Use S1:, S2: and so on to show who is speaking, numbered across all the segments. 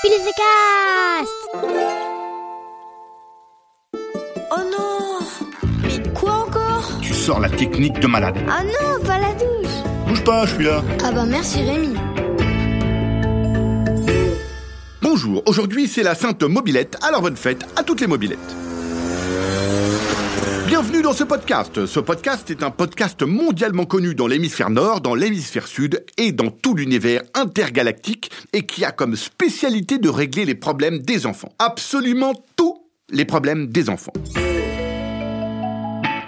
S1: Cast
S2: Oh non Mais quoi encore?
S3: Tu sors la technique de malade.
S2: Ah non, pas la douche
S3: Bouge pas, je suis là.
S2: Ah bah merci Rémi
S3: Bonjour, aujourd'hui c'est la Sainte Mobilette, alors bonne fête à toutes les mobilettes. Bienvenue dans ce podcast. Ce podcast est un podcast mondialement connu dans l'hémisphère nord, dans l'hémisphère sud et dans tout l'univers intergalactique et qui a comme spécialité de régler les problèmes des enfants. Absolument tous les problèmes des enfants.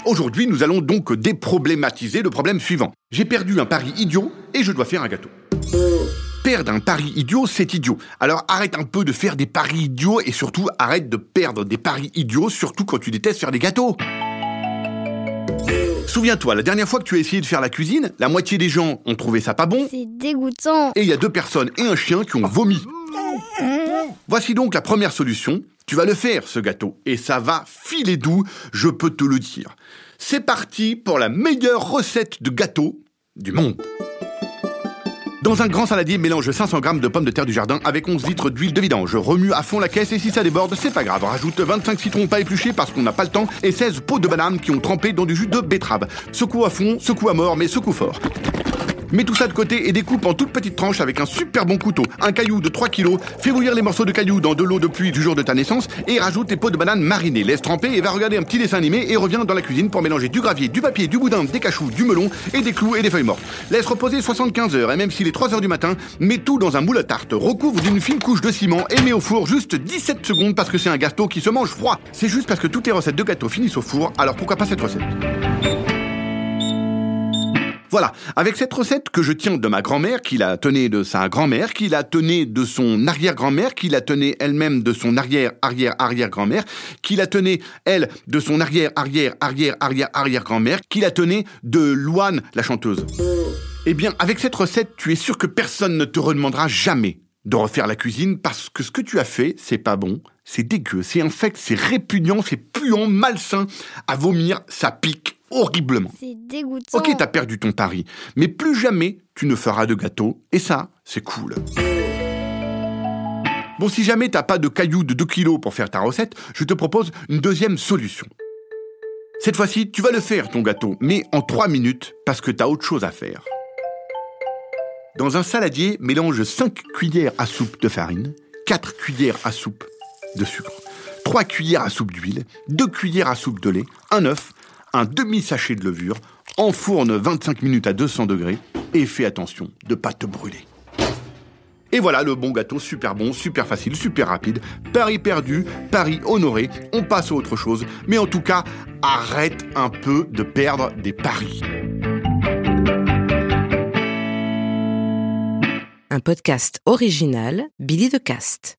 S3: Aujourd'hui, nous allons donc déproblématiser le problème suivant. J'ai perdu un pari idiot et je dois faire un gâteau. Perdre un pari idiot, c'est idiot. Alors arrête un peu de faire des paris idiots et surtout arrête de perdre des paris idiots, surtout quand tu détestes faire des gâteaux. Souviens-toi, la dernière fois que tu as essayé de faire la cuisine, la moitié des gens ont trouvé ça pas bon,
S1: C'est dégoûtant
S3: et il y a deux personnes et un chien qui ont vomi. Voici donc la première solution. Tu vas le faire, ce gâteau, et ça va filer doux, je peux te le dire. C'est parti pour la meilleure recette de gâteau du monde. Dans un grand saladier, mélange 500 g de pommes de terre du jardin avec 11 litres d'huile de vidange. Remue à fond la caisse et si ça déborde, c'est pas grave. Rajoute 25 citrons pas épluchés parce qu'on n'a pas le temps et 16 pots de bananes qui ont trempé dans du jus de betterave. Secoue à fond, secoue à mort, mais secoue fort. Mets tout ça de côté et découpe en toutes petites tranches avec un super bon couteau. Un caillou de 3 kg. Fais bouillir les morceaux de caillou dans de l'eau de pluie du jour de ta naissance et rajoute tes pots de bananes marinés. Laisse tremper et va regarder un petit dessin animé et reviens dans la cuisine pour mélanger du gravier, du papier, du boudin, des cachous, du melon et des clous et des feuilles mortes. Laisse reposer 75 heures et même s'il est 3 heures du matin, mets tout dans un moule à tarte. Recouvre d'une fine couche de ciment et mets au four juste 17 secondes parce que c'est un gâteau qui se mange froid. C'est juste parce que toutes les recettes de gâteaux finissent au four, alors pourquoi pas cette recette? Voilà, avec cette recette que je tiens de ma grand-mère, qui la tenait de sa grand-mère, qui la tenait de son arrière-grand-mère, qui la tenait elle-même de son arrière-arrière-arrière-grand-mère, qui la tenait, elle, de son arrière-arrière-arrière-arrière-arrière-grand-mère, qui la tenait de Loane, la chanteuse. Eh bien, avec cette recette, tu es sûr que personne ne te redemandera jamais de refaire la cuisine parce que ce que tu as fait, c'est pas bon, c'est dégueu, c'est infect, c'est répugnant, c'est puant, malsain. À vomir, ça pique horriblement.
S1: C'est dégoûtant
S3: Ok, t'as perdu ton pari, mais plus jamais tu ne feras de gâteau, et ça, c'est cool. Bon, si jamais t'as pas de cailloux de 2 kilos pour faire ta recette, je te propose une deuxième solution. Cette fois-ci, tu vas le faire, ton gâteau, mais en 3 minutes, parce que t'as autre chose à faire. Dans un saladier, mélange 5 cuillères à soupe de farine, 4 cuillères à soupe de sucre, 3 cuillères à soupe d'huile, 2 cuillères à soupe de lait, un œuf, un demi-sachet de levure, enfourne 25 minutes à 200 degrés et fais attention de pas te brûler. Et voilà le bon gâteau, super bon, super facile, super rapide. Paris perdu, Paris honoré, on passe à autre chose. Mais en tout cas, arrête un peu de perdre des paris.
S4: Un podcast original Billy de Cast.